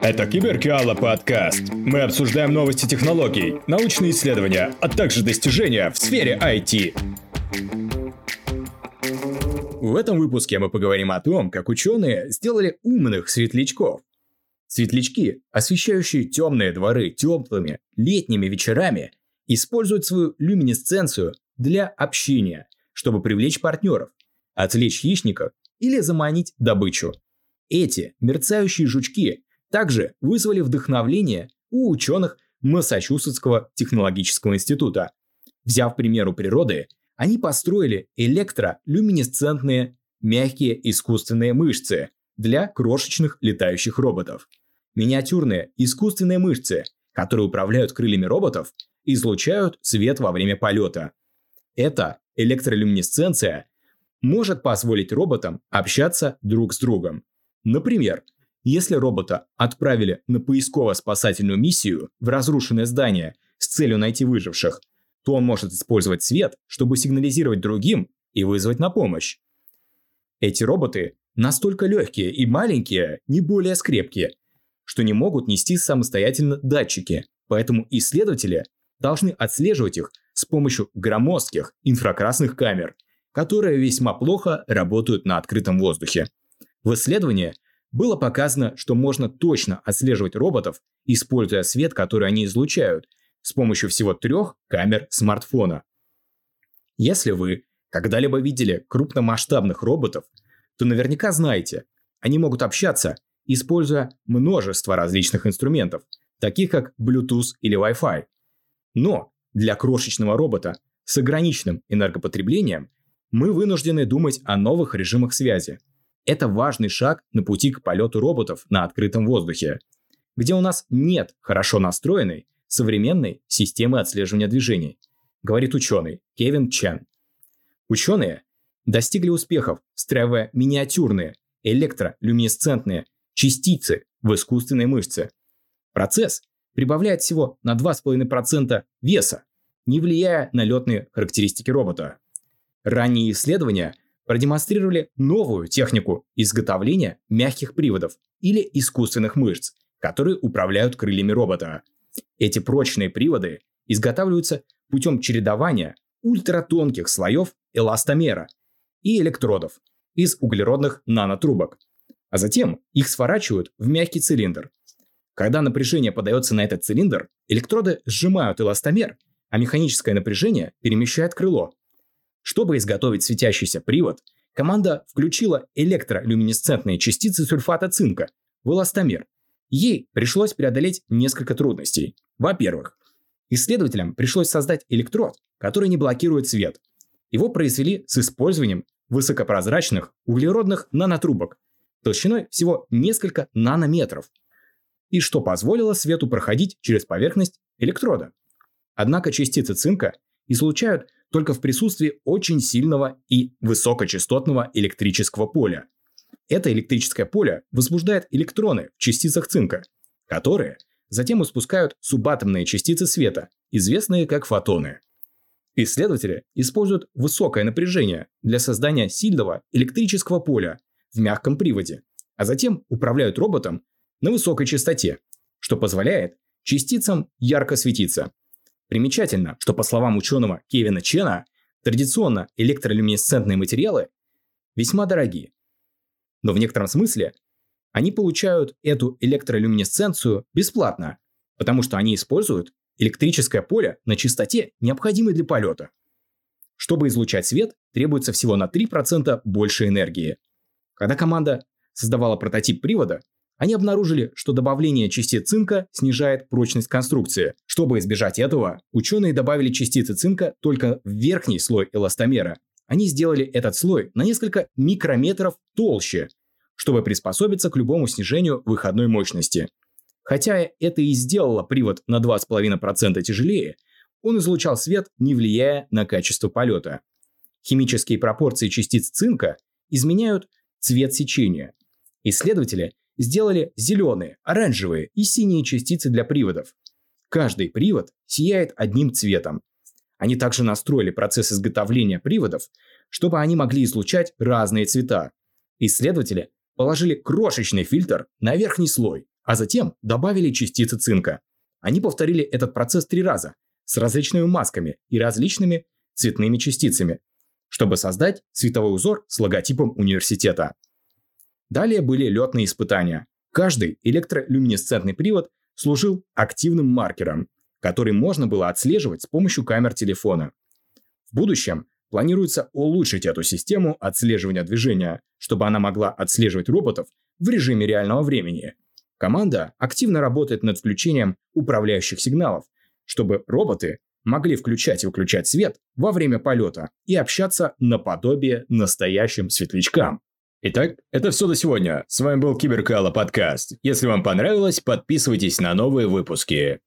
Это Киберкиала подкаст. Мы обсуждаем новости технологий, научные исследования, а также достижения в сфере IT. В этом выпуске мы поговорим о том, как ученые сделали умных светлячков. Светлячки, освещающие темные дворы теплыми летними вечерами, используют свою люминесценцию для общения, чтобы привлечь партнеров, отвлечь хищников или заманить добычу. Эти мерцающие жучки также вызвали вдохновление у ученых Массачусетского технологического института. Взяв пример у природы, они построили электролюминесцентные мягкие искусственные мышцы для крошечных летающих роботов. Миниатюрные искусственные мышцы, которые управляют крыльями роботов, излучают свет во время полета. Эта электролюминесценция может позволить роботам общаться друг с другом. Например, если робота отправили на поисково-спасательную миссию в разрушенное здание с целью найти выживших, то он может использовать свет, чтобы сигнализировать другим и вызвать на помощь. Эти роботы настолько легкие и маленькие, не более скрепкие, что не могут нести самостоятельно датчики, поэтому исследователи должны отслеживать их с помощью громоздких инфракрасных камер, которые весьма плохо работают на открытом воздухе. В исследовании было показано, что можно точно отслеживать роботов, используя свет, который они излучают, с помощью всего трех камер смартфона. Если вы когда-либо видели крупномасштабных роботов, то наверняка знаете, они могут общаться, используя множество различных инструментов, таких как Bluetooth или Wi-Fi. Но для крошечного робота с ограниченным энергопотреблением мы вынуждены думать о новых режимах связи – это важный шаг на пути к полету роботов на открытом воздухе, где у нас нет хорошо настроенной современной системы отслеживания движений, говорит ученый Кевин Чен. Ученые достигли успехов, встраивая миниатюрные электролюминесцентные частицы в искусственной мышце. Процесс прибавляет всего на 2,5% веса, не влияя на летные характеристики робота. Ранние исследования – продемонстрировали новую технику изготовления мягких приводов или искусственных мышц, которые управляют крыльями робота. Эти прочные приводы изготавливаются путем чередования ультратонких слоев эластомера и электродов из углеродных нанотрубок, а затем их сворачивают в мягкий цилиндр. Когда напряжение подается на этот цилиндр, электроды сжимают эластомер, а механическое напряжение перемещает крыло, чтобы изготовить светящийся привод, команда включила электролюминесцентные частицы сульфата цинка в эластомер. Ей пришлось преодолеть несколько трудностей. Во-первых, исследователям пришлось создать электрод, который не блокирует свет. Его произвели с использованием высокопрозрачных углеродных нанотрубок толщиной всего несколько нанометров, и что позволило свету проходить через поверхность электрода. Однако частицы цинка излучают только в присутствии очень сильного и высокочастотного электрического поля. Это электрическое поле возбуждает электроны в частицах цинка, которые затем испускают субатомные частицы света, известные как фотоны. Исследователи используют высокое напряжение для создания сильного электрического поля в мягком приводе, а затем управляют роботом на высокой частоте, что позволяет частицам ярко светиться. Примечательно, что по словам ученого Кевина Чена, традиционно электролюминесцентные материалы весьма дорогие. Но в некотором смысле они получают эту электролюминесценцию бесплатно, потому что они используют электрическое поле на частоте, необходимой для полета. Чтобы излучать свет, требуется всего на 3% больше энергии. Когда команда создавала прототип привода, они обнаружили, что добавление частиц цинка снижает прочность конструкции. Чтобы избежать этого, ученые добавили частицы цинка только в верхний слой эластомера. Они сделали этот слой на несколько микрометров толще, чтобы приспособиться к любому снижению выходной мощности. Хотя это и сделало привод на 2,5% тяжелее, он излучал свет, не влияя на качество полета. Химические пропорции частиц цинка изменяют цвет сечения. Исследователи сделали зеленые, оранжевые и синие частицы для приводов. Каждый привод сияет одним цветом. Они также настроили процесс изготовления приводов, чтобы они могли излучать разные цвета. Исследователи положили крошечный фильтр на верхний слой, а затем добавили частицы цинка. Они повторили этот процесс три раза с различными масками и различными цветными частицами, чтобы создать световой узор с логотипом университета. Далее были летные испытания. Каждый электролюминесцентный привод служил активным маркером, который можно было отслеживать с помощью камер телефона. В будущем планируется улучшить эту систему отслеживания движения, чтобы она могла отслеживать роботов в режиме реального времени. Команда активно работает над включением управляющих сигналов, чтобы роботы могли включать и выключать свет во время полета и общаться наподобие настоящим светлячкам. Итак, это все до сегодня. С вами был Киберкала подкаст. Если вам понравилось, подписывайтесь на новые выпуски.